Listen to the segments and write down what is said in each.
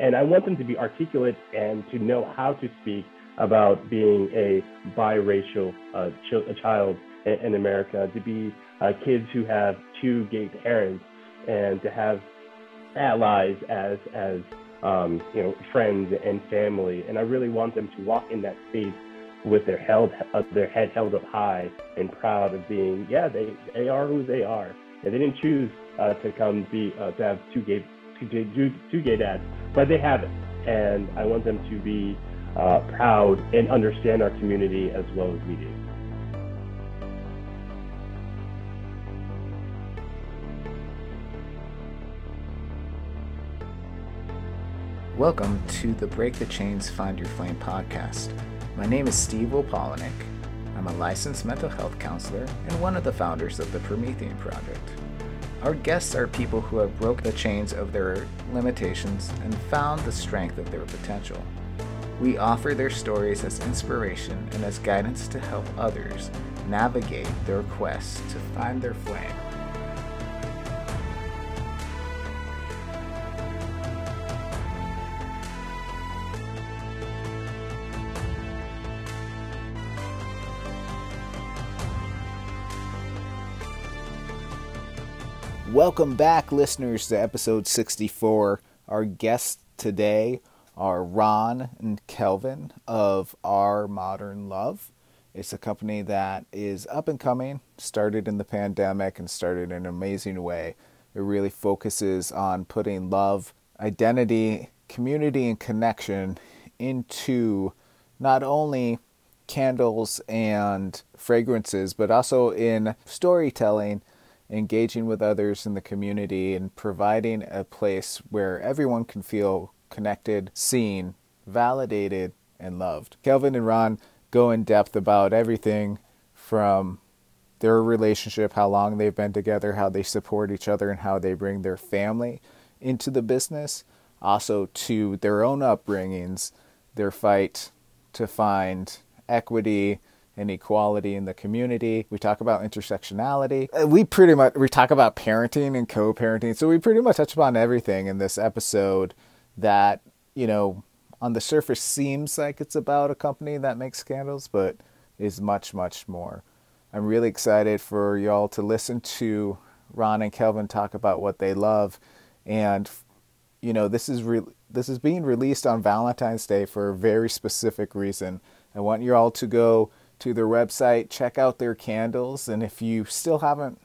And I want them to be articulate and to know how to speak about being a biracial uh, ch- a child in, in, America, to be uh, kids who have two gay parents, and to have allies as as um, you know friends and family. And I really want them to walk in that space with their held uh, their head held up high and proud of being yeah they they are who they are. And they didn't choose uh, to come be uh, to have two gay two, two gay dads, but they have it. And I want them to be uh, proud and understand our community as well as we do. Welcome to the Break the Chains Find Your Flame podcast. My name is Steve Opolnick. I'm a licensed mental health counselor and one of the founders of the Promethean Project. Our guests are people who have broke the chains of their limitations and found the strength of their potential. We offer their stories as inspiration and as guidance to help others navigate their quest to find their flame. Welcome back, listeners, to episode 64. Our guests today are Ron and Kelvin of Our Modern Love. It's a company that is up and coming, started in the pandemic and started in an amazing way. It really focuses on putting love, identity, community, and connection into not only candles and fragrances, but also in storytelling, engaging with others in the community, and providing a place where everyone can feel connected, seen, validated, and loved. Kelvin and Ron go in depth about everything from their relationship, how long they've been together, how they support each other, and how they bring their family into the business, also to their own upbringings, their fight to find equity and equality in the community. We talk about intersectionality. Uh, we pretty much we talk about parenting and co-parenting. So we pretty much touch upon everything in this episode that, you know, on the surface seems like it's about a company that makes candles, but is much, much more. I'm really excited for y'all to listen to Ron and Kelvin talk about what they love. And, you know, this is re- this is being released on Valentine's Day for a very specific reason. I want you all to go to their website, check out their candles, and if you still haven't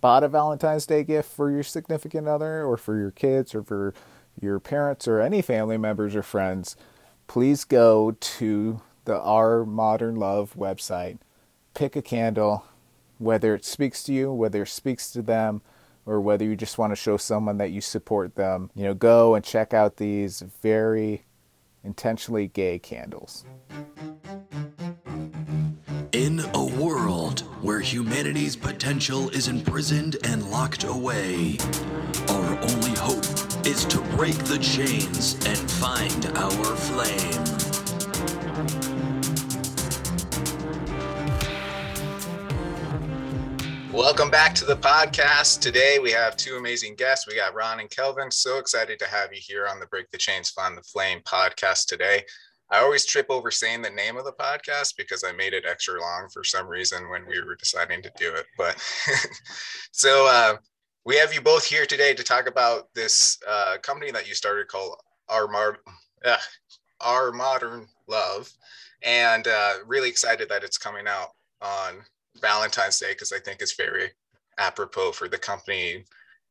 bought a Valentine's Day gift for your significant other or for your kids or for your parents or any family members or friends, please go to the Our Modern Love website, pick a candle, whether it speaks to you, whether it speaks to them, or whether you just want to show someone that you support them. You know, go and check out these very intentionally gay candles. A world where humanity's potential is imprisoned and locked away, our only hope is to break the chains and find our flame. Welcome back to the podcast. Today we have two amazing guests. We got Ron and Kelvin. So excited to have you here on the Break the Chains Find the Flame podcast today. I always trip over saying the name of the podcast because I made it extra long for some reason when we were deciding to do it. But so uh, we have you both here today to talk about this uh, company that you started called Our, Mar- uh, Our Modern Love, and uh, really excited that it's coming out on Valentine's Day because I think it's very apropos for the company,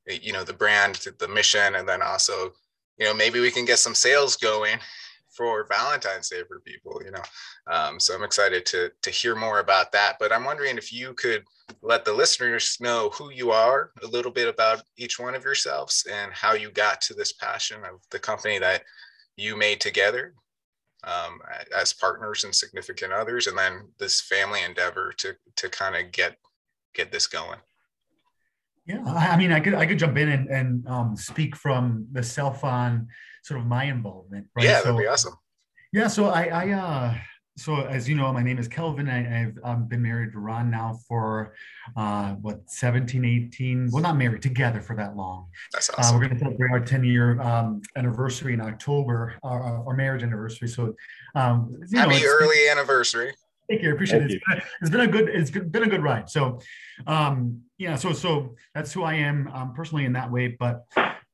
you know, the brand, the mission, and then also, you know, maybe we can get some sales going for Valentine's Day for people, you know. Um, so I'm excited to to hear more about that. But I'm wondering if you could let the listeners know who you are, a little bit about each one of yourselves, and how you got to this passion of the company that you made together um, as partners and significant others, and then this family endeavor to to kind of get get this going. Yeah, I mean, I could I could jump in and, and um, speak from the self on sort of my involvement. Right? Yeah, that'd so, be awesome. Yeah, so I, I uh, so as you know, my name is Kelvin. I, have um, been married to Ron now for uh, what 17, 18. Well, not married together for that long. That's awesome. Uh, we're going to celebrate our 10 year um, anniversary in October, our, our marriage anniversary. So, um, happy know, early been, anniversary. Thank you. I appreciate Thank it. It's been, it's been, a good. It's been a good ride. So, um, yeah. So, so that's who I am um, personally in that way. But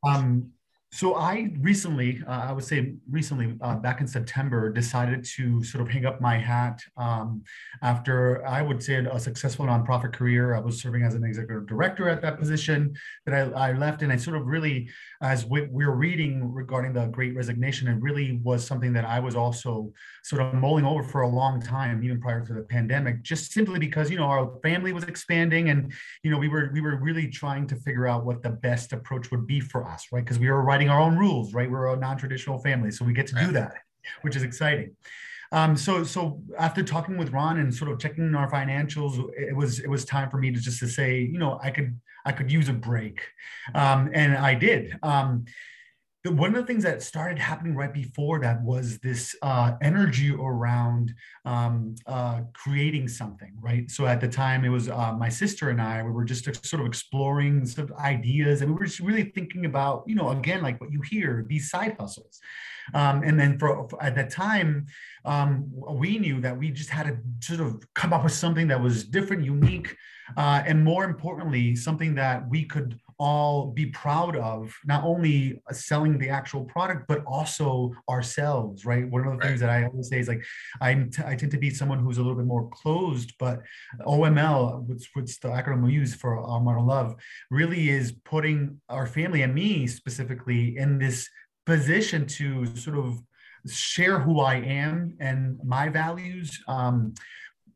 um, so I recently, uh, I would say recently, uh, back in September, decided to sort of hang up my hat um, after I would say a successful nonprofit career. I was serving as an executive director at that position that I, I left, and I sort of really, as we, we were reading regarding the Great Resignation, it really was something that I was also sort of mulling over for a long time, even prior to the pandemic, just simply because you know our family was expanding, and you know we were we were really trying to figure out what the best approach would be for us, right? Because we were writing writing our own rules, right? We're a non-traditional family, so we get to do that, which is exciting. Um, so, so after talking with Ron and sort of checking our financials, it was it was time for me to just to say, you know, I could I could use a break, um, and I did. Um, one of the things that started happening right before that was this uh, energy around um, uh, creating something, right? So at the time, it was uh, my sister and I. We were just sort of exploring sort of ideas, and we were just really thinking about, you know, again, like what you hear, these side hustles. Um, and then for, for, at that time, um, we knew that we just had to sort of come up with something that was different, unique, uh, and more importantly, something that we could all be proud of not only selling the actual product but also ourselves right one of the right. things that i always say is like I'm t- i tend to be someone who's a little bit more closed but oml which, which the acronym we use for Our Modern Love really is putting our family and me specifically in this position to sort of share who i am and my values um,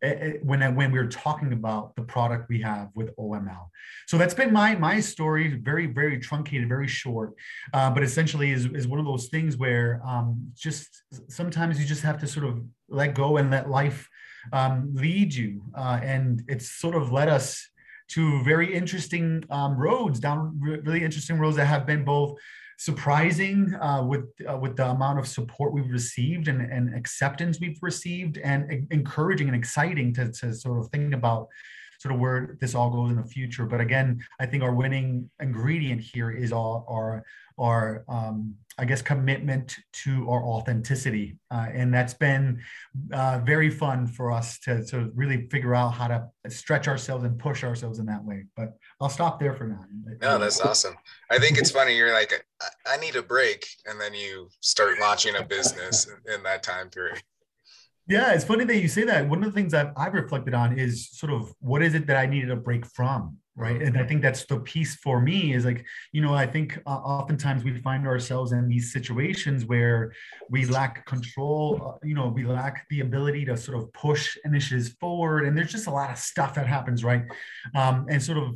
Eh, eh, when when we were talking about the product we have with OML. So that's been my my story, very very truncated, very short, uh, but essentially is is one of those things where um, just sometimes you just have to sort of let go and let life um, lead you, uh, and it's sort of led us to very interesting um, roads down really interesting roads that have been both surprising uh, with uh, with the amount of support we've received and, and acceptance we've received, and encouraging and exciting to, to sort of think about sort of where this all goes in the future. But again, I think our winning ingredient here is all our our um, I guess commitment to our authenticity, uh, and that's been uh, very fun for us to to really figure out how to stretch ourselves and push ourselves in that way. But I'll stop there for now. No, that's awesome. I think it's funny. You're like, I need a break, and then you start launching a business in that time period. Yeah, it's funny that you say that. One of the things I've, I've reflected on is sort of what is it that I needed a break from, right? And I think that's the piece for me is like, you know, I think uh, oftentimes we find ourselves in these situations where we lack control, uh, you know, we lack the ability to sort of push initiatives forward, and there's just a lot of stuff that happens, right? Um, and sort of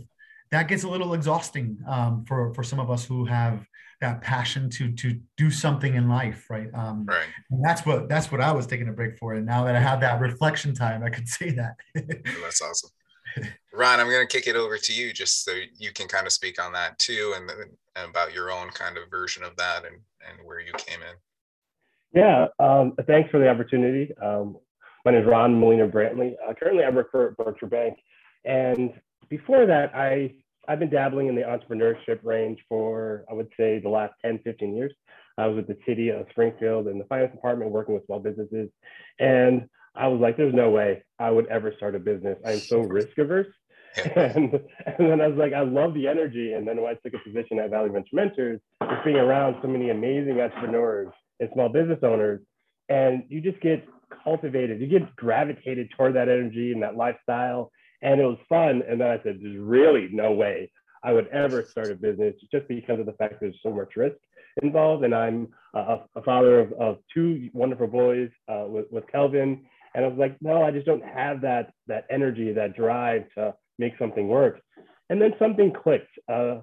that gets a little exhausting um, for for some of us who have that passion to to do something in life right? Um right. and that's what that's what i was taking a break for. And now that i have that reflection time i could say that. That's awesome. Ron i'm going to kick it over to you just so you can kind of speak on that too and, and about your own kind of version of that and and where you came in. Yeah um, thanks for the opportunity. Um, my name is ron molina brantley. Uh, currently i work for berkshire bank. And before that i I've been dabbling in the entrepreneurship range for, I would say, the last 10, 15 years. I was with the city of Springfield in the finance department working with small businesses. And I was like, there's no way I would ever start a business. I'm so risk averse. And, and then I was like, I love the energy. And then when I took a position at Valley Venture Mentors, just being around so many amazing entrepreneurs and small business owners, and you just get cultivated, you get gravitated toward that energy and that lifestyle and it was fun. And then I said, there's really no way I would ever start a business just because of the fact there's so much risk involved. And I'm a, a father of, of, two wonderful boys uh, with, with Kelvin. And I was like, no, I just don't have that, that energy, that drive to make something work. And then something clicked. Uh,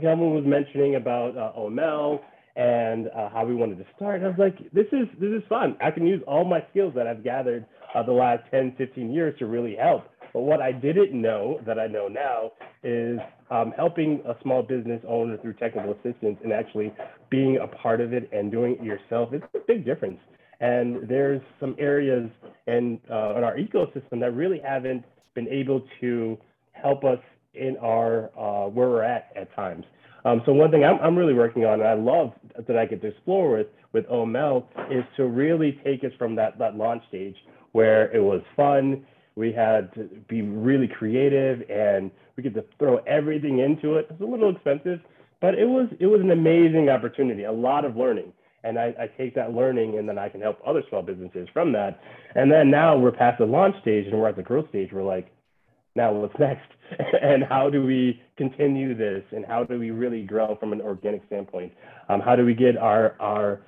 Kelvin was mentioning about uh, OML and uh, how we wanted to start. And I was like, this is, this is fun. I can use all my skills that I've gathered uh, the last 10, 15 years to really help but what I didn't know that I know now is um, helping a small business owner through technical assistance and actually being a part of it and doing it yourself is a big difference. And there's some areas in, uh, in our ecosystem that really haven't been able to help us in our uh, where we're at at times. Um, so one thing I'm, I'm really working on, and I love that I get to explore with with OML, is to really take us from that that launch stage where it was fun. We had to be really creative, and we get to throw everything into it. It's a little expensive, but it was it was an amazing opportunity, a lot of learning. And I, I take that learning, and then I can help other small businesses from that. And then now we're past the launch stage, and we're at the growth stage. We're like, now what's next? and how do we continue this? And how do we really grow from an organic standpoint? Um, how do we get our our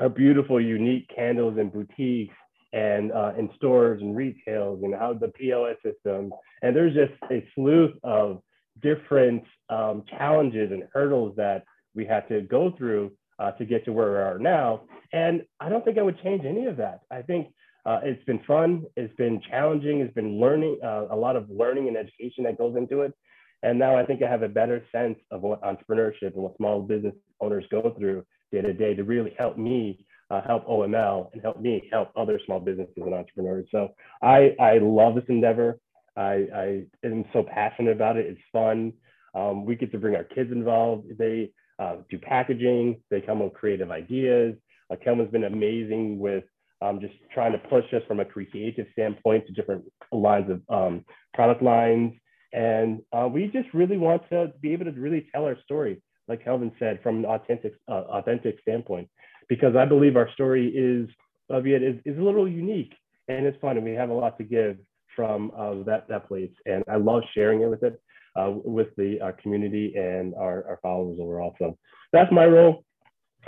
our beautiful, unique candles and boutiques and uh, in stores and retails and how the POS system. And there's just a slew of different um, challenges and hurdles that we had to go through uh, to get to where we are now. And I don't think I would change any of that. I think uh, it's been fun. It's been challenging. It's been learning, uh, a lot of learning and education that goes into it. And now I think I have a better sense of what entrepreneurship and what small business owners go through day to day to really help me uh, help OML and help me help other small businesses and entrepreneurs. So I, I love this endeavor. I, I am so passionate about it. It's fun. Um, we get to bring our kids involved. They uh, do packaging. They come with creative ideas. Uh, Kelvin's been amazing with um, just trying to push us from a creative standpoint to different lines of um, product lines. And uh, we just really want to be able to really tell our story, like Kelvin said, from an authentic, uh, authentic standpoint because I believe our story is, albeit is, is a little unique and it's fun and we have a lot to give from uh, that, that place. And I love sharing it with it, uh, with the our community and our, our followers overall. So that's my role.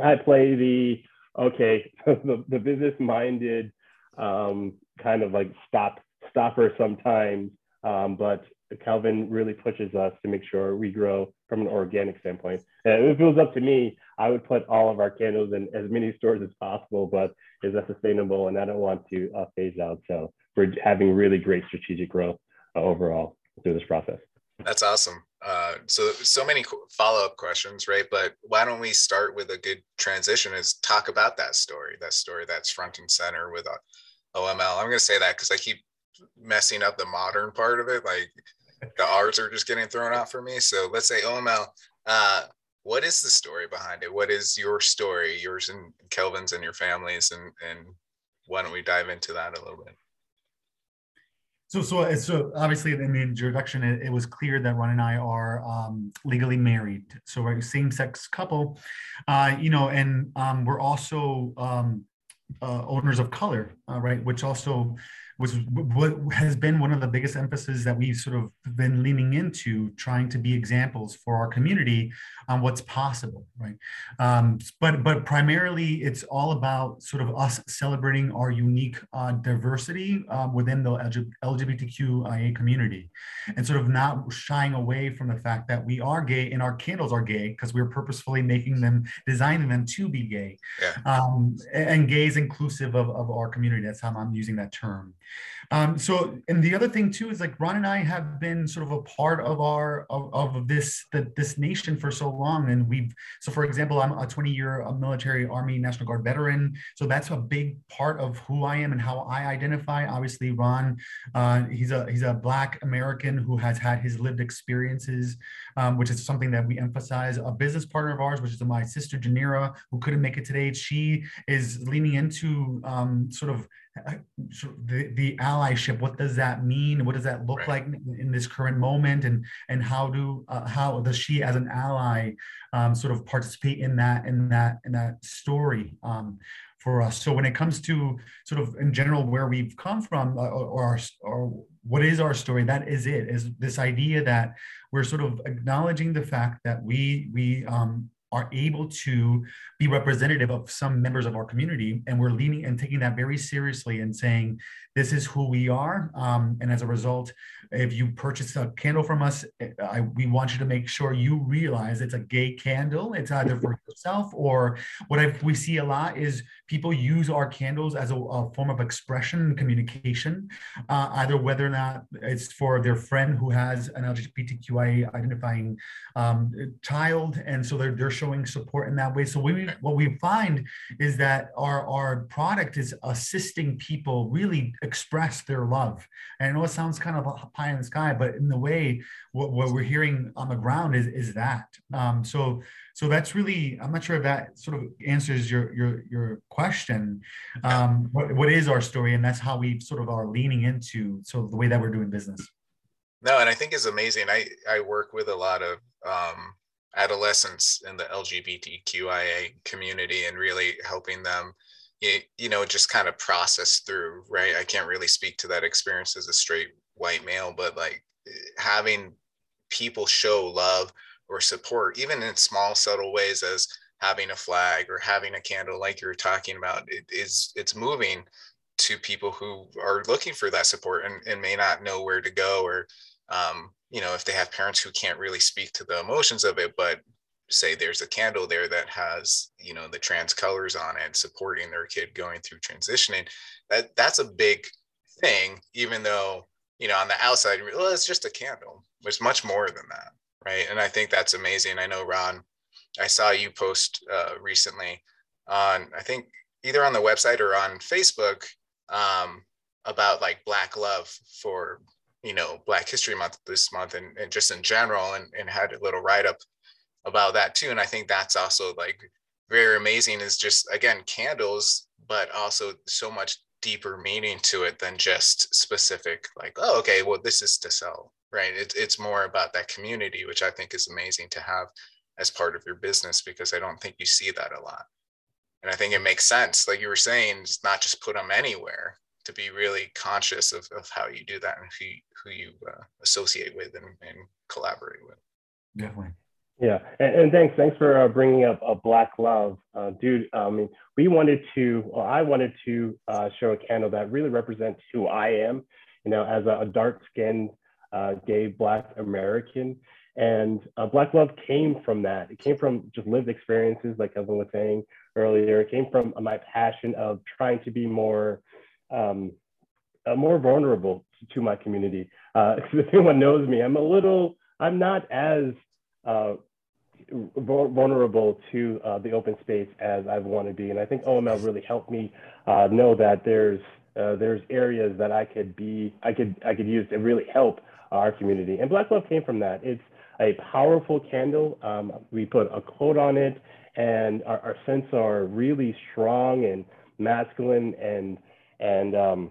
I play the, okay, the, the business minded um, kind of like stop stopper sometimes. Um, but Kelvin really pushes us to make sure we grow from an organic standpoint. And if it was up to me, I would put all of our candles in as many stores as possible, but is that sustainable? And I don't want to uh, phase out. So we're having really great strategic growth uh, overall through this process. That's awesome. Uh, so so many follow up questions, right? But why don't we start with a good transition? Is talk about that story, that story that's front and center with uh, OML. I'm going to say that because I keep messing up the modern part of it. Like the R's are just getting thrown out for me. So let's say OML. Uh, what is the story behind it? What is your story, yours and Kelvin's and your families, and and why don't we dive into that a little bit? So, so, so obviously in the introduction, it, it was clear that Ron and I are um, legally married. So we're a same-sex couple, uh, you know, and um, we're also um, uh, owners of color, uh, right? Which also was what has been one of the biggest emphasis that we've sort of been leaning into trying to be examples for our community on what's possible right? Um, but but primarily it's all about sort of us celebrating our unique uh, diversity uh, within the lgbtqia community. And sort of not shying away from the fact that we are gay and our candles are gay because we're purposefully making them designing them to be gay. Yeah. um, and gay is inclusive of, of our community. That's how i'm using that term um, so, and the other thing too is like Ron and I have been sort of a part of our of, of this the, this nation for so long, and we've so for example, I'm a 20 year military Army National Guard veteran, so that's a big part of who I am and how I identify. Obviously, Ron, uh, he's a he's a Black American who has had his lived experiences, um, which is something that we emphasize. A business partner of ours, which is my sister Janira, who couldn't make it today, she is leaning into um, sort of the, the allyship what does that mean? What does that look right. like in this current moment? And and how do uh, how does she as an ally um, sort of participate in that in that in that story um, for us? So when it comes to sort of in general where we've come from uh, or, or, or what is our story that is it is this idea that we're sort of acknowledging the fact that we we um, are able to be representative of some members of our community. And we're leaning and taking that very seriously and saying this is who we are. Um, and as a result if you purchase a candle from us I, we want you to make sure you realize it's a gay candle. It's either for yourself or what I, we see a lot is people use our candles as a, a form of expression and communication uh, either whether or not it's for their friend who has an lgbtqia identifying um, child and so they're, they're showing support in that way. So we, what we find is that our, our product is assisting people really express their love. And I know it sounds kind of pie in the sky, but in the way what, what we're hearing on the ground is, is that. Um, so so that's really i'm not sure if that sort of answers your your your question. Um, what, what is our story? And that's how we sort of are leaning into so the way that we're doing business. No and i think it's amazing. I i work with a lot of um, adolescents in the lgbtqia community and really helping them you, you know just kind of process through right? I can't really speak to that experience as a straight white male but like having people show love or support, even in small, subtle ways as having a flag or having a candle, like you're talking about, it is it's moving to people who are looking for that support and, and may not know where to go or um, you know if they have parents who can't really speak to the emotions of it but say there's a candle there that has you know the trans colors on it supporting their kid going through transitioning that that's a big thing even though you know on the outside well it's just a candle. There's much more than that right? And I think that's amazing. I know Ron, I saw you post uh, recently on I think either on the website or on Facebook um, about like Black love for you know Black History Month this month and, and just in general, and, and had a little write up about that too. And I think that's also like very amazing. Is just again candles, but also so much deeper meaning to it than just specific like oh okay well this is to sell right it, it's more about that community which i think is amazing to have as part of your business because i don't think you see that a lot. And i think it makes sense like you were saying it's not just put them anywhere to be really conscious of, of how you do that and who, who you uh, associate with and, and collaborate with. Definitely. Yeah, and, and, thanks, thanks for uh, bringing up a uh, Black Love, uh, dude. I mean, we wanted to, well, I wanted to uh, show a candle that really represents who I am, you know, as a, a dark-skinned uh, gay Black American. And uh, Black Love came from that. It came from just lived experiences, like Evan was saying earlier. It came from my passion of trying to be more, um, uh, more vulnerable to my community. Uh, if anyone knows me, I'm a little, I'm not as uh, vulnerable to uh, the open space as I want to be. And I think OML really helped me uh, know that there's there's areas that I could be I could I could use to really help our community. And Black Love came from that. It's a powerful candle. Um, we put a quote on it, and our, our scents are really strong and masculine, and and um,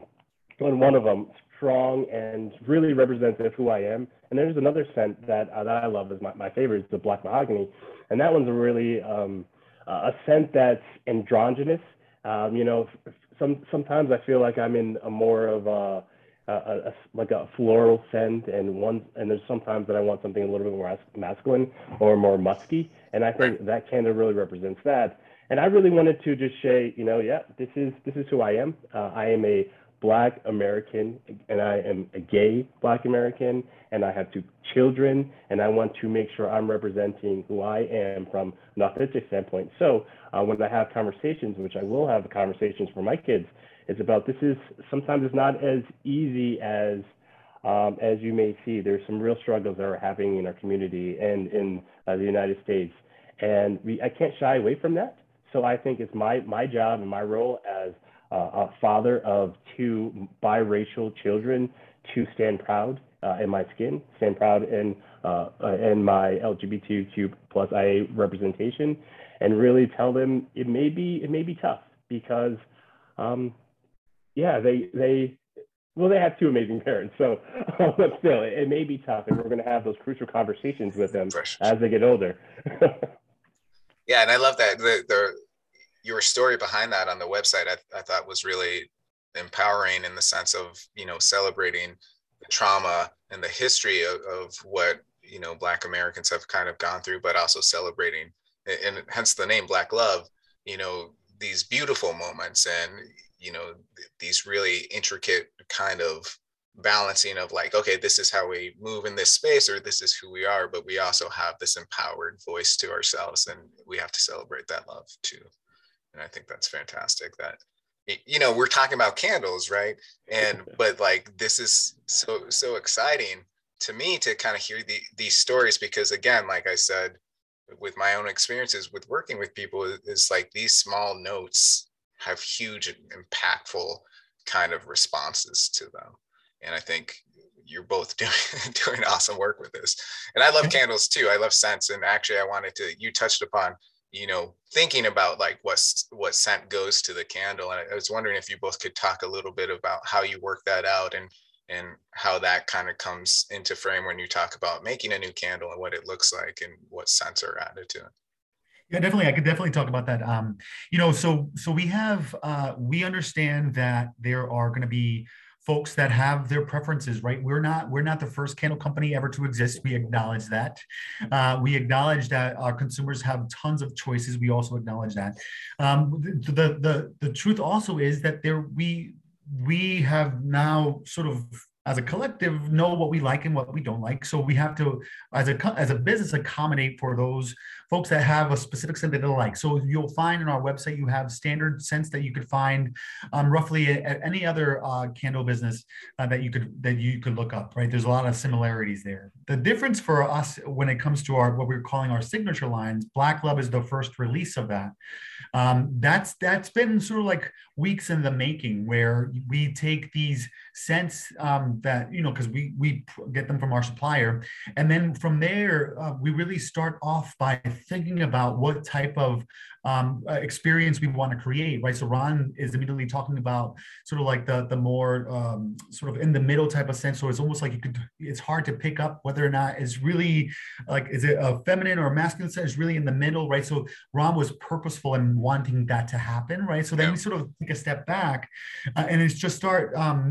one of them strong and really representative who I am. And there's another scent that uh, that I love is my, my favorite is the black mahogany, and that one's a really um, a scent that's androgynous. Um, you know, some sometimes I feel like I'm in a more of a a, a, like a floral scent, and one and there's sometimes that I want something a little bit more masculine or more musky, and I think that candle really represents that. And I really wanted to just say, you know, yeah, this is this is who I am. Uh, I am a Black American, and I am a gay Black American, and I have two children, and I want to make sure I'm representing who I am from an authentic standpoint. So uh, when I have conversations, which I will have conversations for my kids, it's about this is sometimes it's not as easy as um, as you may see. There's some real struggles that we're having in our community and in uh, the United States, and we, I can't shy away from that. So I think it's my my job and my role as uh, a father of two biracial children to stand proud uh, in my skin, stand proud in uh, in my LGBTQ plus IA representation, and really tell them it may be it may be tough because um, yeah, they they well, they have two amazing parents, so um, but still, it, it, may be tough, and we're going to have those crucial conversations with them as they get older. yeah, and I love that the, the your story behind that on the website. I, I thought was really empowering in the sense of you know celebrating the trauma and the history of, of what you know Black Americans have kind of gone through, but also celebrating, and hence the name Black Love. You know these beautiful moments and you know these really intricate kind of balancing of like okay this is how we move in this space or this is who we are but we also have this empowered voice to ourselves and we have to celebrate that love too. And i think that's fantastic that you know we're talking about candles right? And but like this is so so exciting to me to kind of hear the, these stories because again like i said with my own experiences with working with people is, is like these small notes have huge impactful kind of responses to them. And i think you're both doing doing awesome work with this. And i love candles too. I love scents. And actually i wanted to you touched upon you know thinking about like what's what scent goes to the candle. And i was wondering if you both could talk a little bit about how you work that out and and how that kind of comes into frame when you talk about making a new candle and what it looks like and what scents are added to it yeah definitely i could definitely talk about that. Um you know so so we have uh we understand that there are going to be folks that have their preferences right? We're not we're not the first candle company ever to exist. We acknowledge that. Uh, we acknowledge that our consumers have tons of choices. We also acknowledge that. Um, the, the the the truth also is that there we we have now sort of as a collective know what we like and what we don't like. So we have to as a as a business accommodate for those folks that have a specific scent that they like. So you'll find on our website you have standard scents that you could find um, roughly at any other uh, candle business uh, that you could that you could look up right? There's a lot of similarities there. The difference for us when it comes to our what we're calling our signature lines black love is the first release of that. Um, that's that's been sort of like weeks in the making where we take these scents um, that you know because we we get them from our supplier and then from there uh, we really start off by thinking about what type of um, uh, experience we want to create, right? So Ron is immediately talking about sort of like the the more um, sort of in the middle type of sense. So it's almost like you could, it's hard to pick up whether or not it's really like is it a feminine or a masculine sense? Really in the middle, right? So Ron was purposeful in wanting that to happen, right? So then yeah. we sort of take a step back, uh, and it's just start um,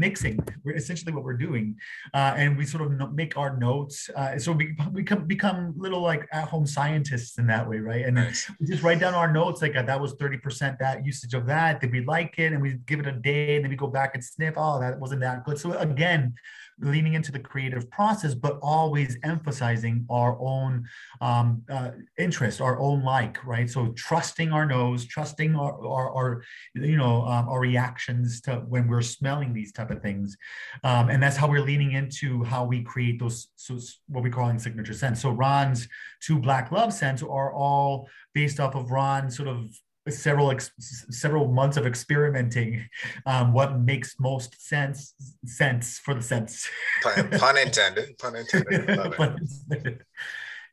We're essentially what we're doing, uh, and we sort of make our notes. Uh, so we become become little like at home scientists in that way, right? And nice. we just write down our notes like uh, that was 30% that usage of that. Did we like it? And we give it a day and then we go back and sniff. Oh, that wasn't that good. So again, leaning into the creative process, but always emphasizing our own um, uh, interest, our own like, right? So trusting our nose, trusting our, our, our you know, um, our reactions to when we're smelling these type of things, um, and that's how we're leaning into how we create those so what we're calling signature scents. So Ron's two black love scents are all based off of Ron's sort of several ex- several months of experimenting um, what makes most sense sense for the sense pun, pun intended pun intended, pun intended.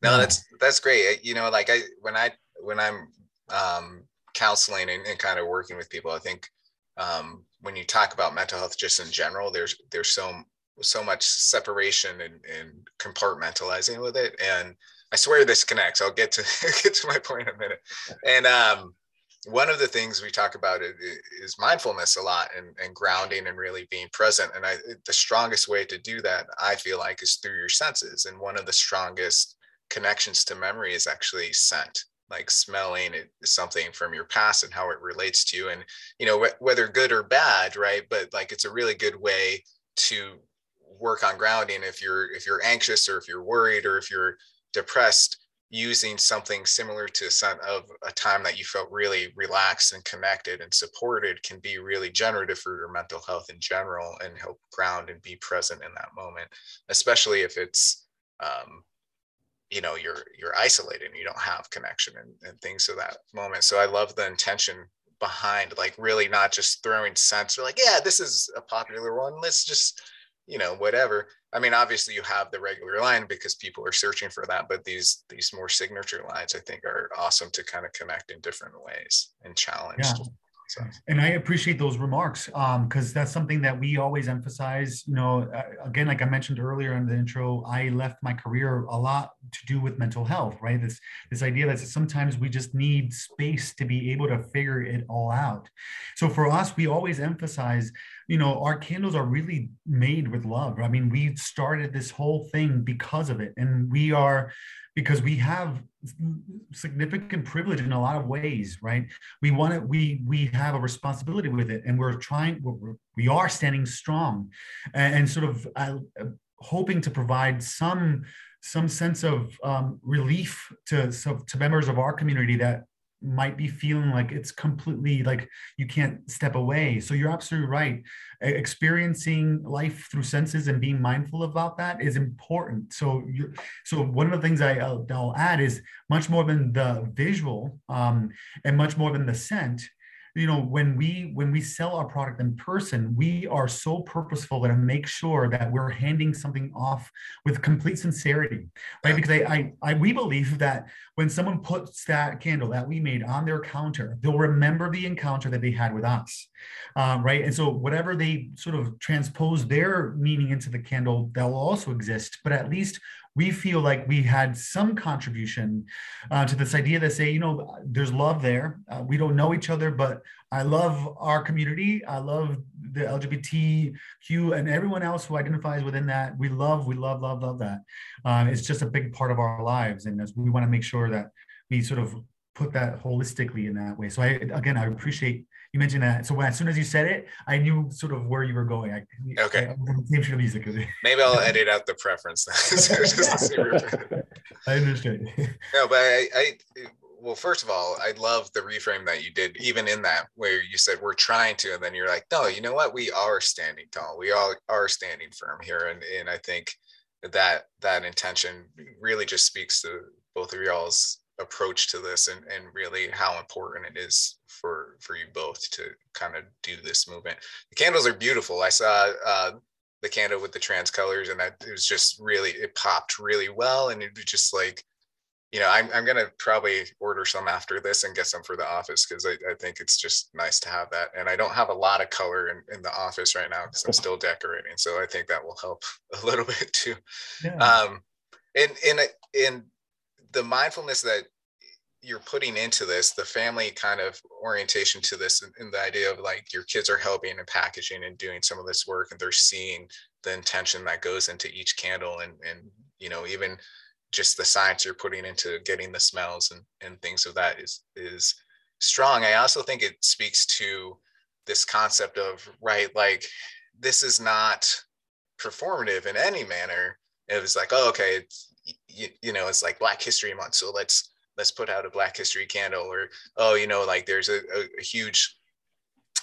no that's that's great you know like i when i when i'm um, counseling and, and, kind of working with people i think um, when you talk about mental health just in general there's there's so so much separation and, and compartmentalizing with it and I swear this connects. I'll get to get to my point in a minute. And um, one of the things we talk about is mindfulness a lot and, and grounding and really being present. And I, the strongest way to do that, I feel like, is through your senses. And one of the strongest connections to memory is actually scent, like smelling it something from your past and how it relates to you. And, you know, wh- whether good or bad, right? But like, it's a really good way to work on grounding if you're if you're anxious or if you're worried or if you're depressed using something similar to some of a time that you felt really relaxed and connected and supported can be really generative for your mental health in general and help ground and be present in that moment especially if it's um, you know you're you're isolated and you don't have connection and, and things of that moment. So i love the intention behind like really not just throwing sense or like yeah this is a popular one. Let's just you know whatever i mean obviously you have the regular line because people are searching for that but these these more signature lines i think are awesome to kind of connect in different ways and challenge yeah. So. And I appreciate those remarks because um, that's something that we always emphasize. You know, uh, again, like I mentioned earlier in the intro, I left my career a lot to do with mental health. Right, this this idea that sometimes we just need space to be able to figure it all out. So for us, we always emphasize you know, our candles are really made with love. I mean, we started this whole thing because of it. And we are, because we have significant privilege in a lot of ways, right? We want it, we we have a responsibility with it, and we're trying, we're, we are standing strong and, and sort of uh, hoping to provide some some sense of um, relief to so, to members of our community that might be feeling like it's completely like you can't step away. So you're absolutely right. Experiencing life through senses and being mindful about that is important. So you so one of the things I, will I'll add is much more than the visual um, and much more than the scent you know when we when we sell our product in person we are so purposeful to make sure that we're handing something off with complete sincerity right? Because I, I, I we believe that when someone puts that candle that we made on their counter they'll remember the encounter that they had with us um, right? And so whatever they sort of transpose their meaning into the candle that will also exist. But at least we feel like we had some contribution uh, to this idea that say, you know, there's love there. Uh, we don't know each other, but I love our community. I love the LGBTQ and everyone else who identifies within that. We love, we love, love, love that. Uh, it's just a big part of our lives, and we want to make sure that we sort of put that holistically in that way. So I again, I appreciate you mentioned that. So when, as soon as you said it, I knew sort of where you were going. I, okay. I, music. Maybe I'll edit out the preference. I understand. No, but I, I, well, first of all, I love the reframe that you did, even in that where you said we're trying to, and then you're like, no, you know what? We are standing tall. We all are standing firm here, and and I think that that intention really just speaks to both of y'all's approach to this and, and really how important it is for for you both to kind of do this movement. The candles are beautiful. I saw uh, the candle with the trans colors and that it was just really it popped really well and it was just like you know i'm, I'm gonna probably order some after this and get some for the office because I, I think it's just nice to have that. And i don't have a lot of color in, in the office right now because i'm still decorating so i think that will help a little bit too. Yeah. um and and and the mindfulness that you're putting into this the family kind of orientation to this and, the idea of like your kids are helping and packaging and doing some of this work and they're seeing the intention that goes into each candle and and you know even just the science you're putting into getting the smells and, and things of that is is strong. I also think it speaks to this concept of right like this is not performative in any manner. It was like oh okay it's you, you know it's like black history month so let's let's put out a black history candle or oh you know like there's a, a, a huge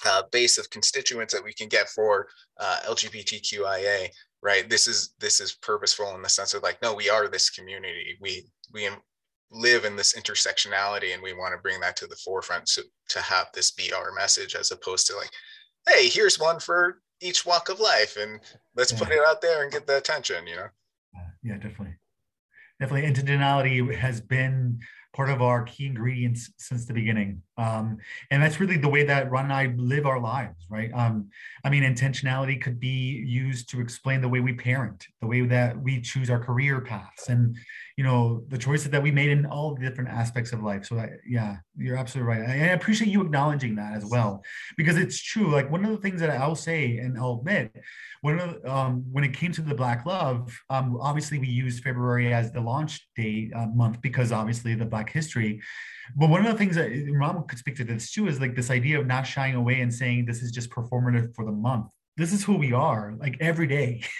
uh, base of constituents that we can get for uh, lgbtqia right? This is this is purposeful in the sense of like no we are this community. We we live in this intersectionality and we want to bring that to the forefront to, to have this be our message as opposed to like hey here's one for each walk of life and let's yeah. put it out there and get the attention you know? Yeah definitely definitely intentionality has been part of our key ingredients since the beginning. Um, and that's really the way that Ron and I live our lives, right? Um, I mean, intentionality could be used to explain the way we parent, the way that we choose our career paths, and you know the choices that we made in all the different aspects of life. So, that, yeah, you're absolutely right. I, I appreciate you acknowledging that as well, because it's true. Like one of the things that I'll say and I'll admit one of um, when it came to the Black Love, um, obviously we used February as the launch date uh, month because obviously the Black History. But one of the things that Ron could speak to this too is like this idea of not shying away and saying this is just performative for the month. This is who we are, like every day.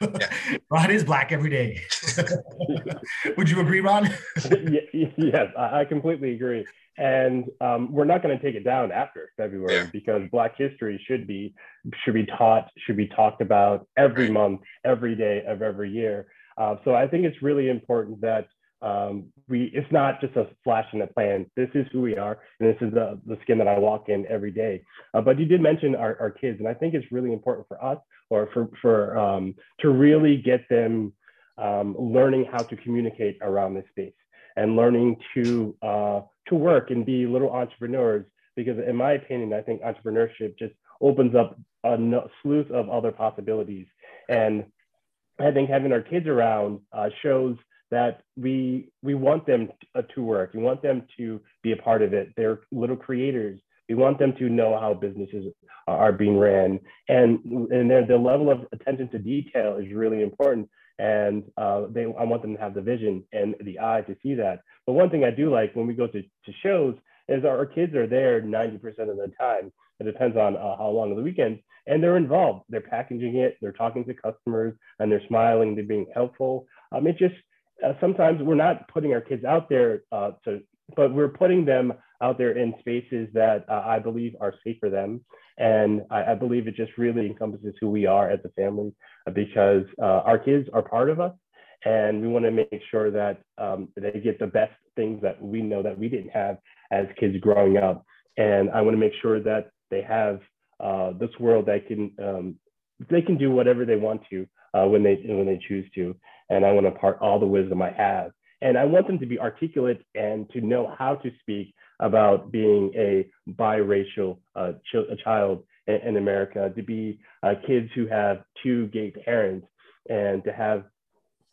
Yeah. Ron is black every day. Would you agree, Ron? yes, I completely agree. And um, we're not going to take it down after February yeah. because Black history should be should be taught, should be talked about every right. month, every day of every year. Uh, so I think it's really important that um, we it's not just a flash in the pan. This is who we are, and this is the, the skin that I walk in every day. Uh, but you did mention our, our kids, and I think it's really important for us or for for um, to really get them um, learning how to communicate around this space and learning to uh, to work and be little entrepreneurs. Because in my opinion, I think entrepreneurship just opens up a slew of other possibilities. And I think having our kids around uh, shows that we we want them to, uh, work. We want them to be a part of it. They're little creators. We want them to know how businesses are being ran, and and the level of attention to detail is really important. And uh, they, I want them to have the vision and the eye to see that. But one thing I do like when we go to, to shows is our kids are there 90% of the time. It depends on uh, how long of the weekend, and they're involved. They're packaging it, they're talking to customers, and they're smiling. They're being helpful. Um, it's just uh, sometimes we're not putting our kids out there uh, to, but we're putting them out there in spaces that uh, I believe are safe for them. And I, I, believe it just really encompasses who we are as a family uh, because uh, our kids are part of us. And we want to make sure that um, they get the best things that we know that we didn't have as kids growing up. And I want to make sure that they have uh, this world that can um, they can do whatever they want to when they when they choose to. And I want to impart all the wisdom I have. And I want them to be articulate and to know how to speak about being a biracial uh, ch- a child in, in, America, to be uh, kids who have two gay parents, and to have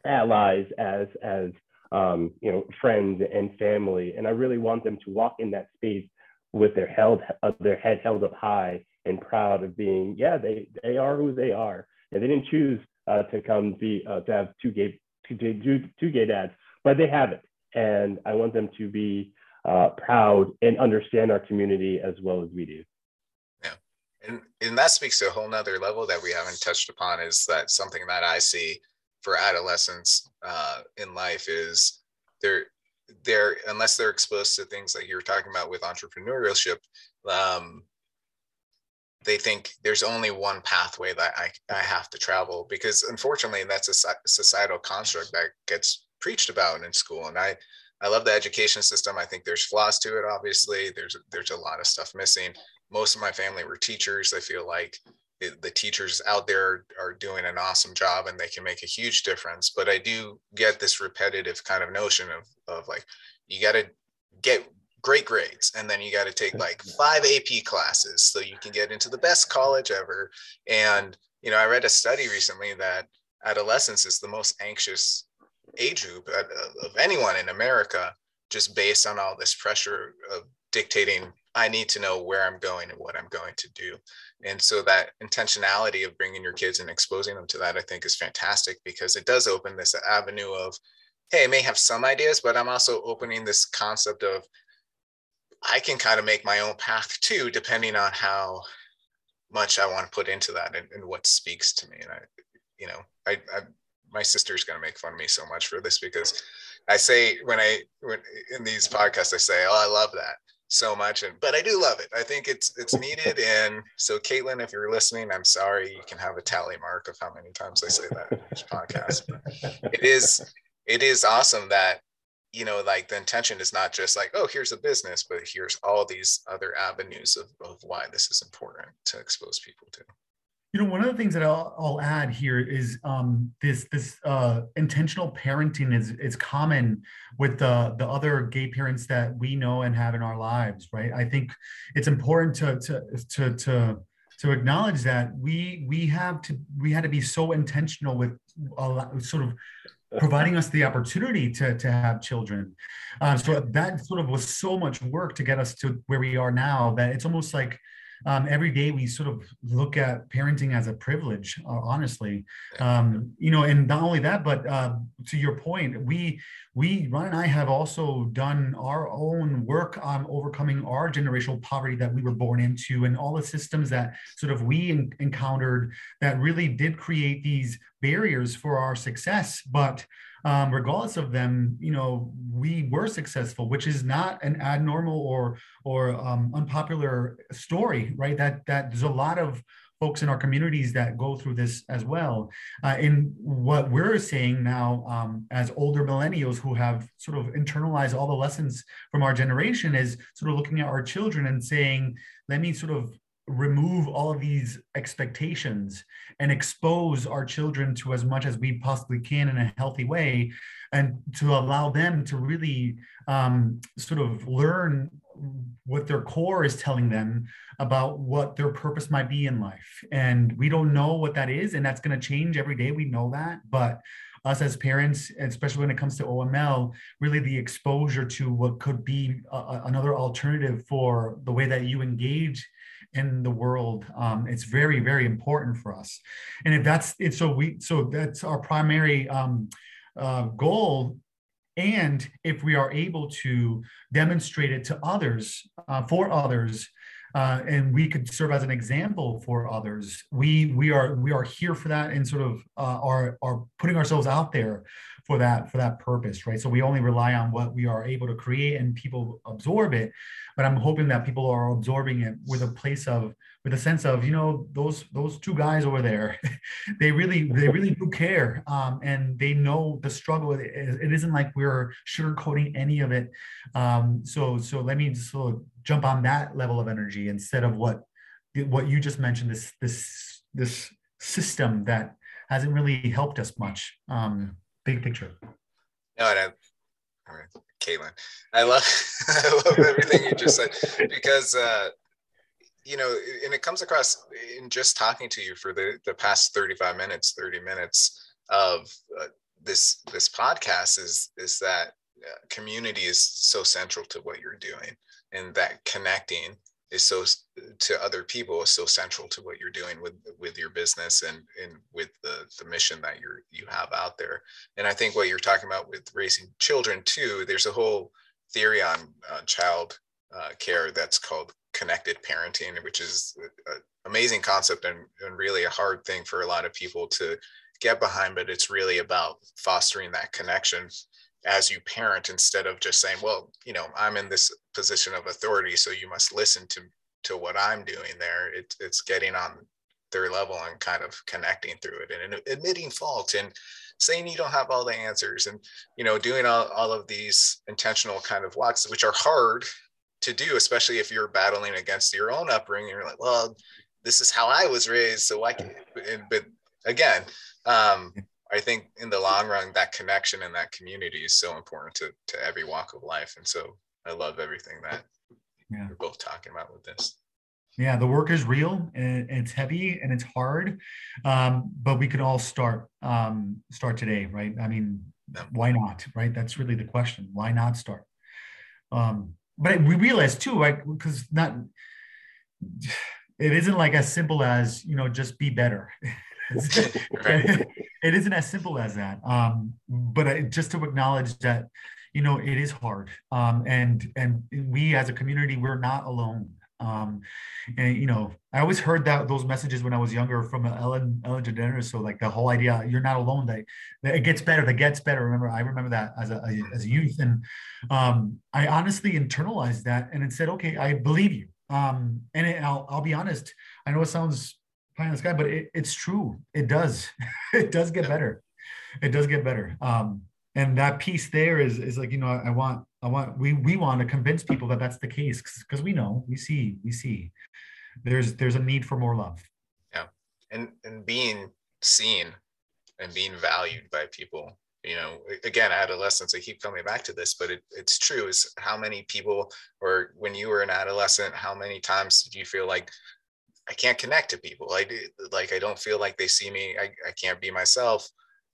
allies as as um, you know friends and family. And I really want them to walk in that space with their held uh, their head held up high and proud of being yeah they they are who they are and they didn't choose uh, to come be uh, to have two gay two, two, two gay dads but they have it and I want them to be uh, proud and understand our community as well as we do. Yeah, and and that speaks to a whole nother level that we haven't touched upon. Is that something that I see for adolescents uh, in life is they're they're unless they're exposed to things like you were talking about with entrepreneurship. Um, they think there's only one pathway that I, I have to travel because unfortunately that's a societal construct that gets preached about in school. And i i love the education system. I think there's flaws to it obviously. There's there's a lot of stuff missing. Most of my family were teachers. I feel like the teachers out there are doing an awesome job and they can make a huge difference. But i do get this repetitive kind of notion of of like you got to get great grades and then you got to take like five ap classes so you can get into the best college ever and you know i read a study recently that adolescence is the most anxious age group uh, of anyone in America, just based on all this pressure of dictating, I need to know where I'm going and what I'm going to do. And so that intentionality of bringing your kids and exposing them to that, I think is fantastic because it does open this avenue of, hey, I may have some ideas, but I'm also opening this concept of, I can kind of make my own path too, depending on how much I want to put into that and, and what speaks to me. And I, you know, I, I my sister's going to make fun of me so much for this because I say when I when in these podcasts I say, "Oh, I love that so much," and but I do love it. I think it's it's needed. And so, Caitlin, if you're listening, I'm sorry. You can have a tally mark of how many times I say that in each podcast. it is it is awesome that you know like the intention is not just like oh here's a business but here's all these other avenues of, of why this is important to expose people to you know, one of the things that I'll, I'll add here is um, this this uh, intentional parenting is is common with the the other gay parents that we know and have in our lives, right? I think it's important to to to to to acknowledge that we we have to we had to be so intentional with sort of providing us the opportunity to, to have children. Uh, so that sort of was so much work to get us to where we are now that it's almost like um, every day we sort of look at parenting as a privilege uh, honestly. Um, you know and not only that but uh, to your point we we ron and i have also done our own work on overcoming our generational poverty that we were born into and all the systems that sort of we encountered that really did create these barriers for our success. But um, regardless of them, you know, we were successful, which is not an abnormal or or um, unpopular story, right? That that there's a lot of folks in our communities that go through this as well. Uh, and what we're seeing now, um, as older millennials who have sort of internalized all the lessons from our generation, is sort of looking at our children and saying, let me sort of remove all of these expectations and expose our children to as much as we possibly can in a healthy way and to allow them to really um, sort of learn what their core is telling them about what their purpose might be in life. And we don't know what that is and that's going to change every day we know that. But us as parents, especially when it comes to OML, really the exposure to what could be a, another alternative for the way that you engage in the world um, it's very very important for us. And if that's it so we so that's our primary um, uh, goal. And if we are able to demonstrate it to others uh, for others uh, and we could serve as an example for others we we are we are here for that and sort of uh, are are putting ourselves out there for that for that purpose right? So we only rely on what we are able to create and people absorb it. But i'm hoping that people are absorbing it with a place of with a sense of you know those those two guys over there they really they really do care. Um, and they know the struggle. It, it isn't like we're sugarcoating any of it. Um, so so let me just sort of jump on that level of energy instead of what what you just mentioned this this this system that hasn't really helped us much. Um, big picture. No and I, all right. Caitlin. I love i love everything you just said because uh you know, and it comes across in just talking to you for the, the past 35 minutes, 30 minutes of uh, this this podcast is is that uh, community is so central to what you're doing and that connecting is so to other people is so central to what you're doing with with your business and and with the the mission that you're you have out there and i think what you're talking about with raising children too there's a whole theory on uh, child uh, care that's called connected parenting, which is an amazing concept and, and really a hard thing for a lot of people to get behind. But it's really about fostering that connection as you parent instead of just saying, well, you know, I'm in this position of authority, so you must listen to to what I'm doing there. It, it's getting on their level and kind of connecting through it and admitting fault and saying you don't have all the answers and you know doing all, all of these intentional kind of walks which are hard to do, especially if you're battling against your own upbringing. You're like, well, this is how I was raised, so I can. But again, um, I think in the long run, that connection and that community is so important to to every walk of life. And so I love everything that yeah. we're both talking about with this. Yeah, the work is real and it's heavy and it's hard, um, but we could all start um, start today, right? I mean, yeah. why not, right? That's really the question. Why not start? Um, but we realize too, right? Because not it isn't like as simple as you know just be better. it isn't as simple as that. Um, but I, just to acknowledge that you know it is hard, um, and and we as a community we're not alone. Um, and you know, I always heard that those messages when I was younger from Ellen Ellen DeGeneres. So like the whole idea, you're not alone. That, that it gets better. That gets better. Remember, I remember that as a as a youth, and um, I honestly internalized that and it said, okay, I believe you. Um, and it, I'll I'll be honest. I know it sounds pie in the sky, but it, it's true. It does. it does get better. It does get better. Um, and that piece there is is like you know I, I want I want we we want to convince people that that's the case because we know we see we see there's there's a need for more love. Yeah, and and being seen and being valued by people. You know, again, adolescence. I keep coming back to this, but it, it's true. Is how many people, or when you were an adolescent, how many times did you feel like I can't connect to people? I do, like I don't feel like they see me. I, I can't be myself.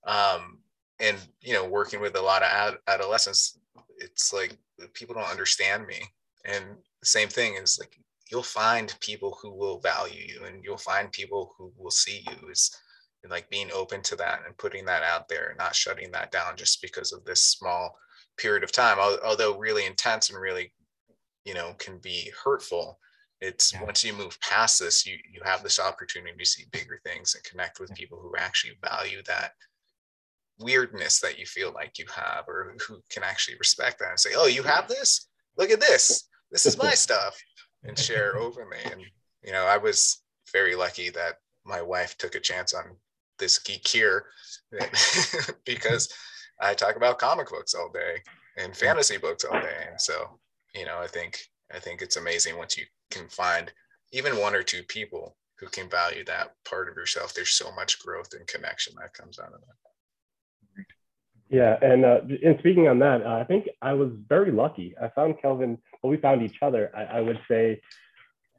Um, and you know, working with a lot of ad- adolescents, it's like people don't understand me and the same thing is like you'll find people who will value you and you'll find people who will see you is like being open to that and putting that out there and not shutting that down just because of this small period of time although really intense and really you know can be hurtful it's yeah. once you move past this you you have this opportunity to see bigger things and connect with people who actually value that weirdness that you feel like you have or who can actually respect that and say oh you have this? Look at this. This is my stuff and share openly and you know i was very lucky that my wife took a chance on this geek here because i talk about comic books all day and fantasy books all day and so you know i think i think it's amazing once you can find even one or two people who can value that part of yourself there's so much growth and connection that comes out of that yeah, and uh, and speaking on that, uh, I think I was very lucky. I found Kelvin. Well, we found each other. I, I, would say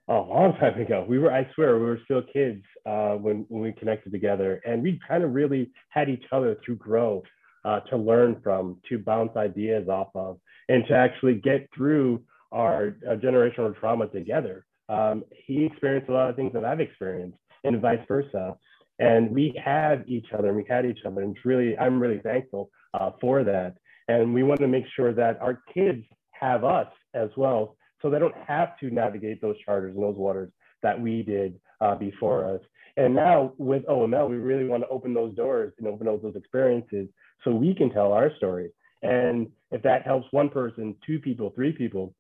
a long time ago. We were, I swear, we were still kids uh, when when we connected together, and we kind of really had each other to grow, uh, to learn from, to bounce ideas off of, and to actually get through our generational trauma together. Um, he experienced a lot of things that I've experienced, and vice versa and we have each other and we had each other and it's really i'm really thankful uh, for that. And we want to make sure that our kids have us as well, so they don't have to navigate those charters and those waters that we did uh, before us. And now with OML, we really want to open those doors and open up those experiences so we can tell our story. And if that helps one person, two people, three people,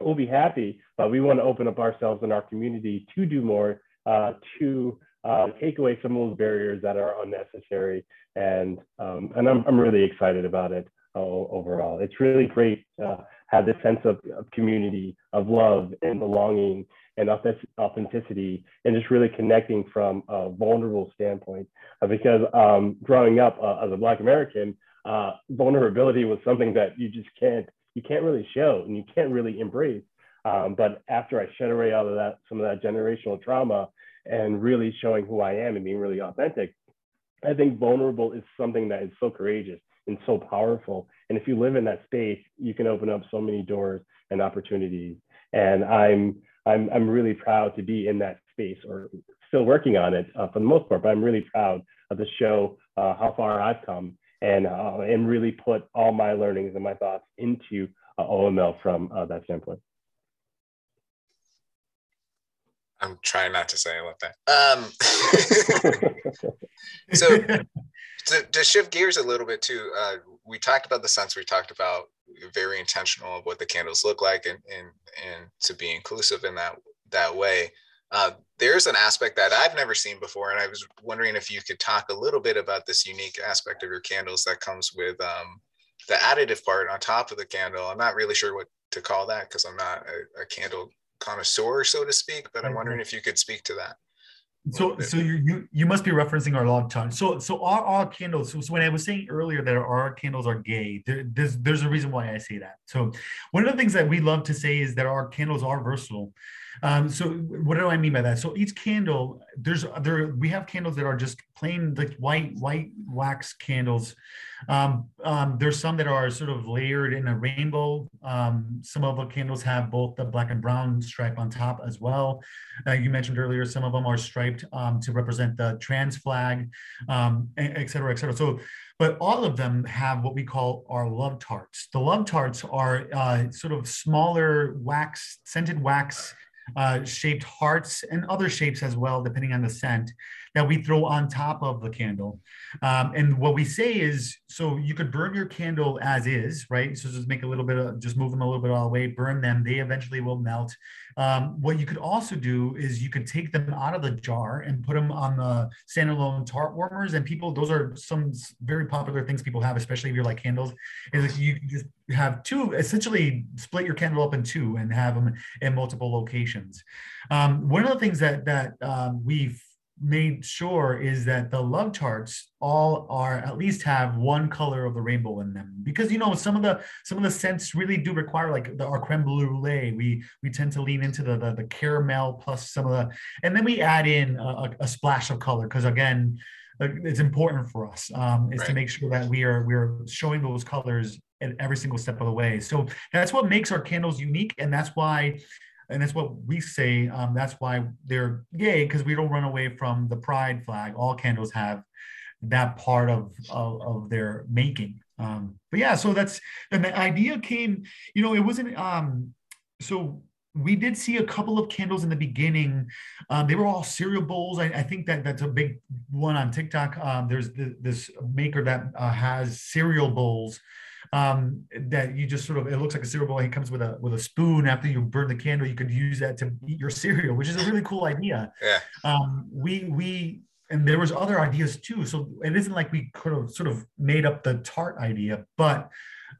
we'll be happy. But we want to open up ourselves and our community to do more, uh, to uh, take away some of those barriers that are unnecessary. And um, and I'm I'm really excited about it uh, overall. It's really great to have this sense of, of community, of love and belonging and authenticity, and just really connecting from a vulnerable standpoint. Uh, because um, growing up uh, as a Black American, uh, vulnerability was something that you just can't you can't really show and you can't really embrace. Um, but after I shed away all of that, some of that generational trauma, and really showing who I am and being really authentic, I think vulnerable is something that is so courageous and so powerful. And if you live in that space, you can open up so many doors and opportunities. And I'm I'm I'm really proud to be in that space, or still working on it uh, for the most part. But I'm really proud of the show, uh, how far I've come, and uh, and really put all my learnings and my thoughts into uh, OML from uh, that standpoint. I'm trying not to say I love that. Um, so to, to, shift gears a little bit too, uh, we talked about the sense we talked about very intentional of what the candles look like and and and to be inclusive in that that way. Uh, there's an aspect that I've never seen before, and I was wondering if you could talk a little bit about this unique aspect of your candles that comes with um, the additive part on top of the candle. I'm not really sure what to call that because I'm not a, a candle connoisseur, so to speak, but I'm wondering if you could speak to that. So, so you, you you must be referencing our love tarts. So, so our, our candles. So, so, when I was saying earlier that our candles are gay, there, there's there's a reason why I say that. So, one of the things that we love to say is that our candles are versatile. Um, so what do I mean by that? So each candle, there's there we have candles that are just plain like white white wax candles. Um, um, there's some that are sort of layered in a rainbow. Um, some of the candles have both the black and brown stripe on top as well. Uh, you mentioned earlier some of them are striped um, to represent the trans flag, um, et cetera, et cetera. So but all of them have what we call our love tarts. The love tarts are uh, sort of smaller wax, scented wax uh, shaped hearts and other shapes as well, depending on the scent that we throw on top of the candle. Um, and what we say is, so you could burn your candle as is, right? So just make a little bit of, just move them a little bit all the way, burn them. They eventually will melt. Um, what you could also do is you could take them out of the jar and put them on the standalone tart warmers. And people, those are some very popular things people have, especially if you're like candles, is you just have two, essentially split your candle up in two and have them in multiple locations. Um, one of the things that, that um, we've made sure is that the love tarts all are at least have one color of the rainbow in them. Because you know some of the some of the scents really do require like the our creme brulee we we tend to lean into the the, the caramel plus some of the and then we add in a, a splash of color. Because again it's important for us um, is right. to make sure that we are we're showing those colors at every single step of the way. So that's what makes our candles unique and that's why and that's what we say. Um, that's why they're gay because we don't run away from the pride flag. All candles have that part of of, of their making. Um, but yeah, so that's and the idea came. You know, it wasn't. Um, so we did see a couple of candles in the beginning. Um, they were all cereal bowls. I, I, think that that's a big one on TikTok. Um, there's the, this maker that uh, has cereal bowls um, that you just sort of it looks like a cereal bowl. He comes with a with a spoon. After you burn the candle, you could use that to eat your cereal, which is a really cool idea. Yeah. Um, we we and there was other ideas too. So it isn't like we could have sort of made up the tart idea, but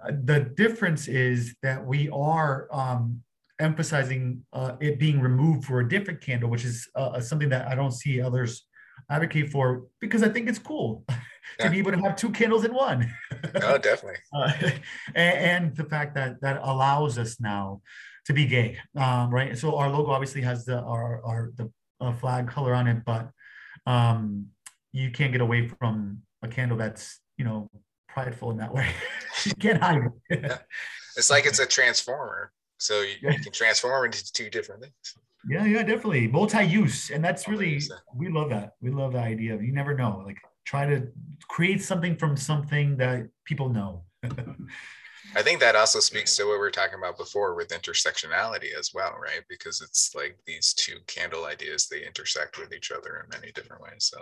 uh, the difference is that we are um, emphasizing uh, it being removed for a different candle, which is uh, something that I don't see others advocate for because I think it's cool to be able to have two candles in one. oh, definitely. Uh, and, and, the fact that that allows us now to be gay, um, right? So our logo obviously has the our our the uh, flag color on it, but um, you can't get away from a candle that's you know prideful in that way. you can't hide it. yeah. It's like it's a transformer, so you, you can transform into two different things. Yeah, yeah, definitely multi-use, and that's oh, really we love that. We love the idea of you never know. Like try to create something from something that people know. I think that also speaks to what we were talking about before with intersectionality as well, right? Because it's like these two candle ideas they intersect with each other in many different ways. So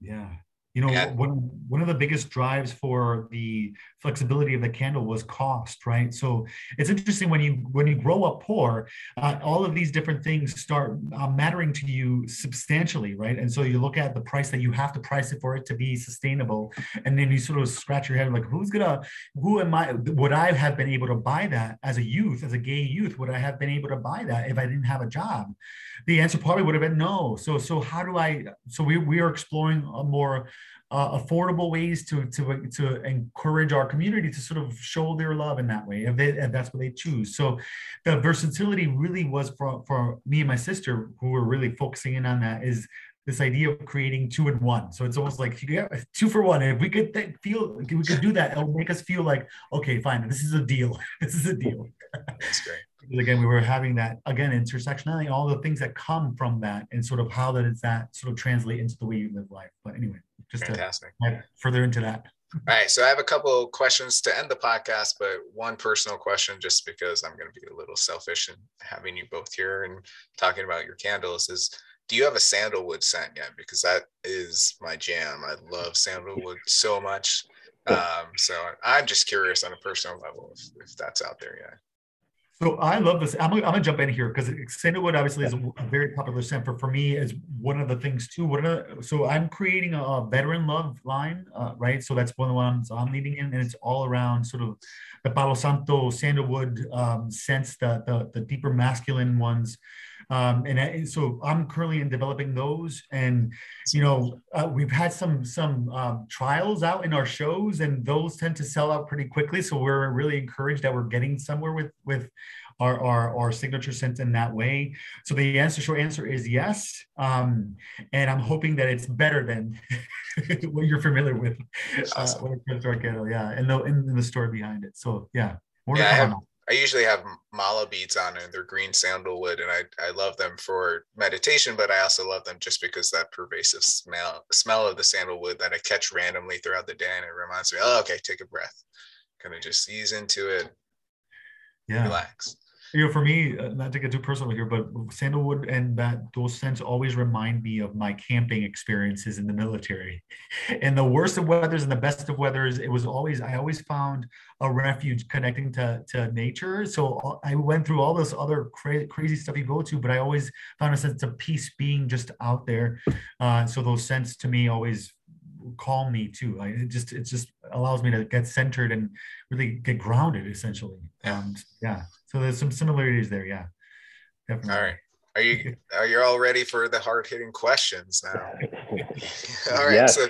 yeah, you know, one, one of the biggest drives for the flexibility of the candle was cost, right? So it's interesting when you when you grow up poor, uh, all of these different things start uh, mattering to you substantially, right? And so you look at the price that you have to price it for it to be sustainable, and then you sort of scratch your head like, who's gonna, who am I? Would I have been able to buy that as a youth, as a gay youth? Would I have been able to buy that if I didn't have a job? The answer probably would have been no. So so how do I? So we we are exploring a more uh, affordable ways to to to encourage our community to sort of show their love in that way if, they, if that's what they choose. So the versatility really was for for me and my sister who were really focusing in on that is this idea of creating two in one. So it's almost like two for one if we could th- feel we could do that it'll make us feel like okay fine this is a deal. This is a deal. That's great again we were having that again intersectionality all the things that come from that and sort of how that is that sort of translate into the way you live life but anyway just Fantastic. to further into that. All right. So I have a couple questions to end the podcast, but one personal question, just because I'm going to be a little selfish and having you both here and talking about your candles is do you have a sandalwood scent yet? Because that is my jam. I love sandalwood so much. Um, so I'm just curious on a personal level if, if that's out there yet. So I love this. I'm I'm gonna jump in here because sandalwood obviously is a very popular scent for, for me is one of the things too. One of so I'm creating a veteran love line, uh, right? So that's one of the ones I'm leading in, and it's all around sort of the Palo Santo sandalwood um, scents, the, the the deeper masculine ones. Um, and, and, so I'm currently in developing those, and you know uh, we've had some some um, trials out in our shows, and those tend to sell out pretty quickly. So we're really encouraged that we're getting somewhere with with our, our, our signature scent in that way. So the answer, short answer is yes. Um, and I'm hoping that it's better than what you're familiar with uh, when it comes to our kettle. Yeah, and the in, the story behind it. So yeah, More yeah, I usually have mala beads on and they're green sandalwood and I, I love them for meditation, but I also love them just because that pervasive smell smell of the sandalwood that I catch randomly throughout the day and it reminds me, oh, okay, take a breath. Kind of just ease into it. Yeah. Relax you know, for me, uh, not to get too personal here, but sandalwood and that those scents always remind me of my camping experiences in the military. And the worst of weathers and the best of weathers, it was always I always found a refuge connecting to to nature. So uh, I went through all this other cra- crazy stuff you go to, but I always found a sense of peace being just out there. Uh, so those scents to me always calm me too. Like it just it just allows me to get centered and really get grounded essentially. And yeah, so there's some similarities there. Yeah, definitely. All right. Are you are you all ready for the hard hitting questions now? all right. Yes. So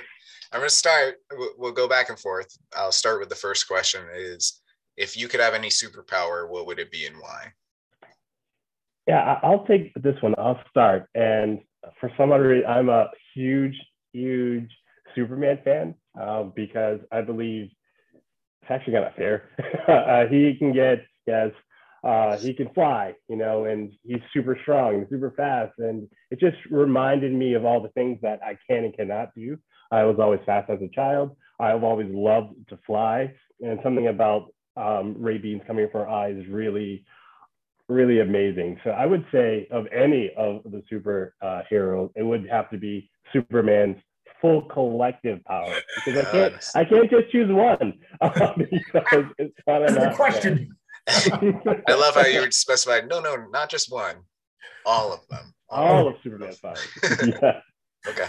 I'm going to start. We'll go back and forth. I'll start with the first question: Is if you could have any superpower, what would it be and why? Yeah, I'll take this one. I'll start. And for some other reason, I'm a huge, huge Superman fan um, because I believe it's actually kind of fair. uh, he can get yes, uh, he can fly, you know, and he's super strong and super fast, and it just reminded me of all the things that I can and cannot do. I was always fast as a child. I've always loved to fly, and something about um, ray beams coming from our eyes is really really amazing. So I would say of any of the super uh, heroes, it would have to be Superman's full collective power because I can't I can't just choose one uh, because it's not enough. question. I love how you specified. No, no, not just one. All of them. All, All of Superman's powers. yeah. Okay.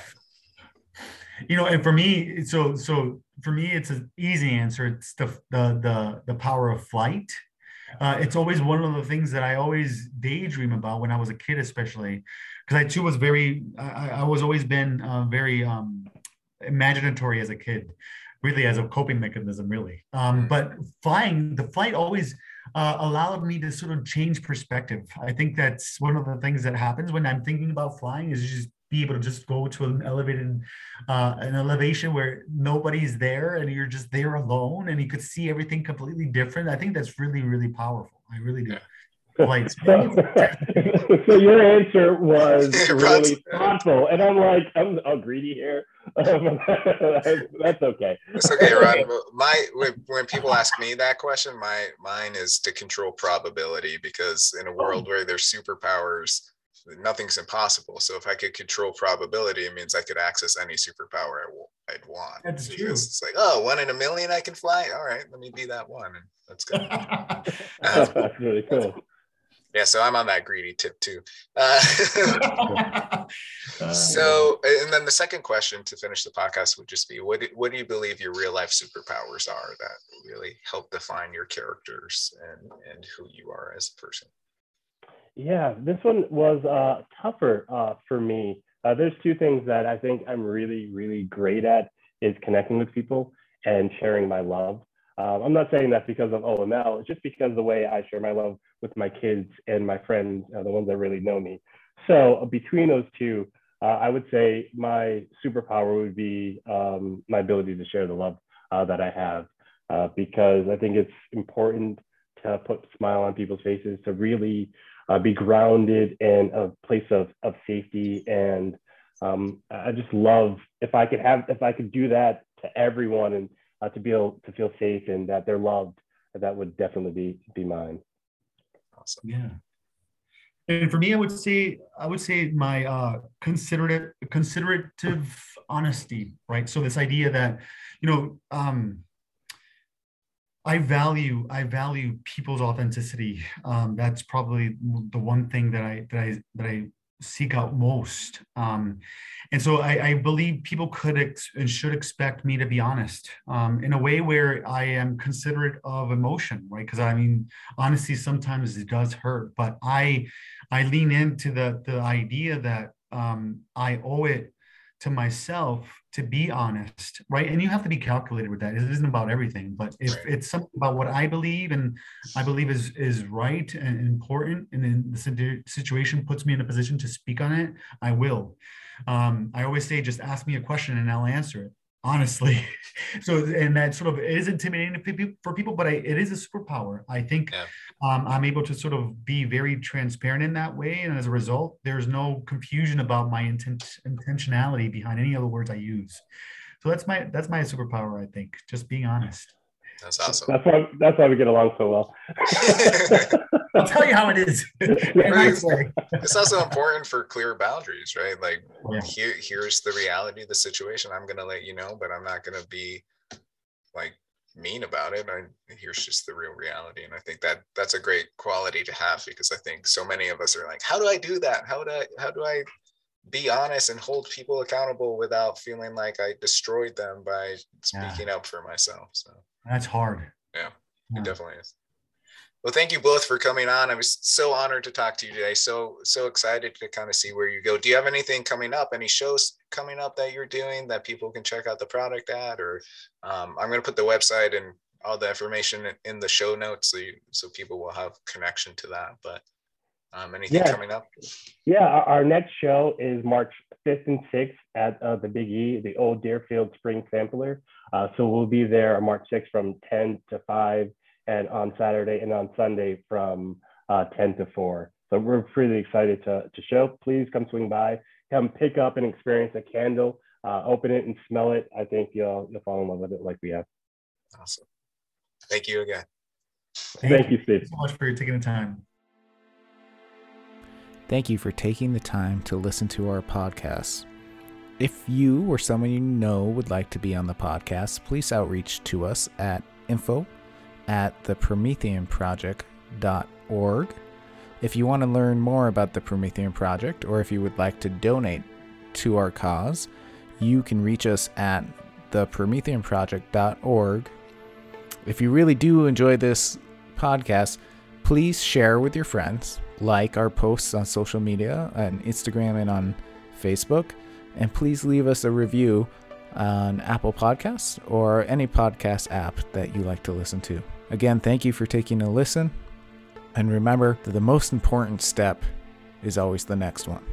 You know, and for me, so so for me, it's an easy answer. It's the the the the power of flight. Uh, it's always one of the things that I always daydream about when I was a kid, especially because I too was very, I, I was always been uh, very um, imaginatory as a kid, really as a coping mechanism, really. Um, mm. but flying, the flight always uh, allowed me to sort of change perspective. I think that's one of the things that happens when I'm thinking about flying is just be able to just go to an elevated uh, an elevation where nobody's there and you're just there alone and you could see everything completely different. I think that's really really powerful. I really do so, so your answer was really thoughtful, and I'm like, I'm, I'm greedy here. that's okay. It's okay, Ron. My when people ask me that question, my mine is to control probability because in a world where there's superpowers, nothing's impossible. So if I could control probability, it means I could access any superpower I'd want. That's because true. It's like, oh, one in a million I can fly. All right, let me be that one. And let's go. Um, that's really cool. Yeah, so I'm on that greedy tip too. Uh, Uh, so, and then the second question to finish the podcast would just be, what do, what do you believe your real life superpowers are that really help define your characters and and who you are as a person? Yeah, this one was uh, tougher uh, for me. Uh, there's two things that I think I'm really, really great at is connecting with people and sharing my love. Um, I'm not saying that because of OML. It's just because the way I share my love with my kids and my friends, uh, the ones that really know me. So uh, between those two, uh, I would say my superpower would be um, my ability to share the love uh, that I have, uh, because I think it's important to put a smile on people's faces, to really uh, be grounded in a place of, of safety. And um, I just love if I could have, if I could do that to everyone and to be able to feel safe and that they're loved, that would definitely be, be mine. Yeah. And for me, I would say I would say my uh, considerate considerative honesty, right? So this idea that you know um, I value I value people's authenticity. Um, that's probably the one thing that I that I that I seek out most. Um, and so I, I believe people could ex- and should expect me to be honest um, in a way where I am considerate of emotion, right? Because I mean, honesty sometimes it does hurt, but I I lean into the the idea that um, I owe it to myself to be honest, right? And you have to be calculated with that. It isn't about everything, but if Right. it's something about what I believe and I believe is is right and important, and then the situation puts me in a position to speak on it, I will. Um, I always say, just ask me a question and I'll answer it honestly. so, and that sort of is intimidating for people, but I, it is a superpower. I think Yeah. um, I'm able to sort of be very transparent in that way, and as a result, there's no confusion about my intent intentionality behind any of the words I use. So that's my that's my superpower. I think just being honest. That's awesome. That's why, that's why we get along so well. I'll tell you how it is. in a nice way. it's also important for clear boundaries, right? Like Yeah. here, here's the reality of the situation. I'm gonna let you know, but I'm not gonna be like mean about it. I here's just the real reality. And I think that that's a great quality to have because I think so many of us are like, how do I do that? How do I how do I be honest and hold people accountable without feeling like I destroyed them by Yeah. speaking up for myself? So That's hard. Yeah, Yeah. it definitely is. Well, thank you both for coming on. I was so honored to talk to you today. So so excited to kind of see where you go. Do you have anything coming up? Any shows coming up that you're doing that people can check out the product at? Or um, I'm going to put the website and all the information in- in the show notes so you, so people will have connection to that. But um, anything Yeah. coming up? Yeah, our, our next show is March 5th and 6th at uh, the Big E, the old Deerfield Spring Sampler. Uh, so we'll be there on March 6th from 10 to 5 and on Saturday and on Sunday from uh, 10 to 4. So we're really excited to, to show. Please come swing by, come pick up and experience a candle, uh, open it and smell it. I think you'll, you'll fall in love with it like we have. Awesome. Thank you again. Thank, you, Steve. so much for taking the time. Thank you for taking the time to listen to our podcast. If you or someone you know would like to be on the podcast, please outreach to us at info at theprometheanproject.org. If you want to learn more about the Promethean Project, or if you would like to donate to our cause, you can reach us at theprometheanproject.org. If you really do enjoy this podcast, please share with your friends, like our posts on social media, on Instagram and on Facebook, and please leave us a review on Apple Podcasts or any podcast app that you like to listen to. Again, thank you for taking a listen, and remember that the most important step is always the next one.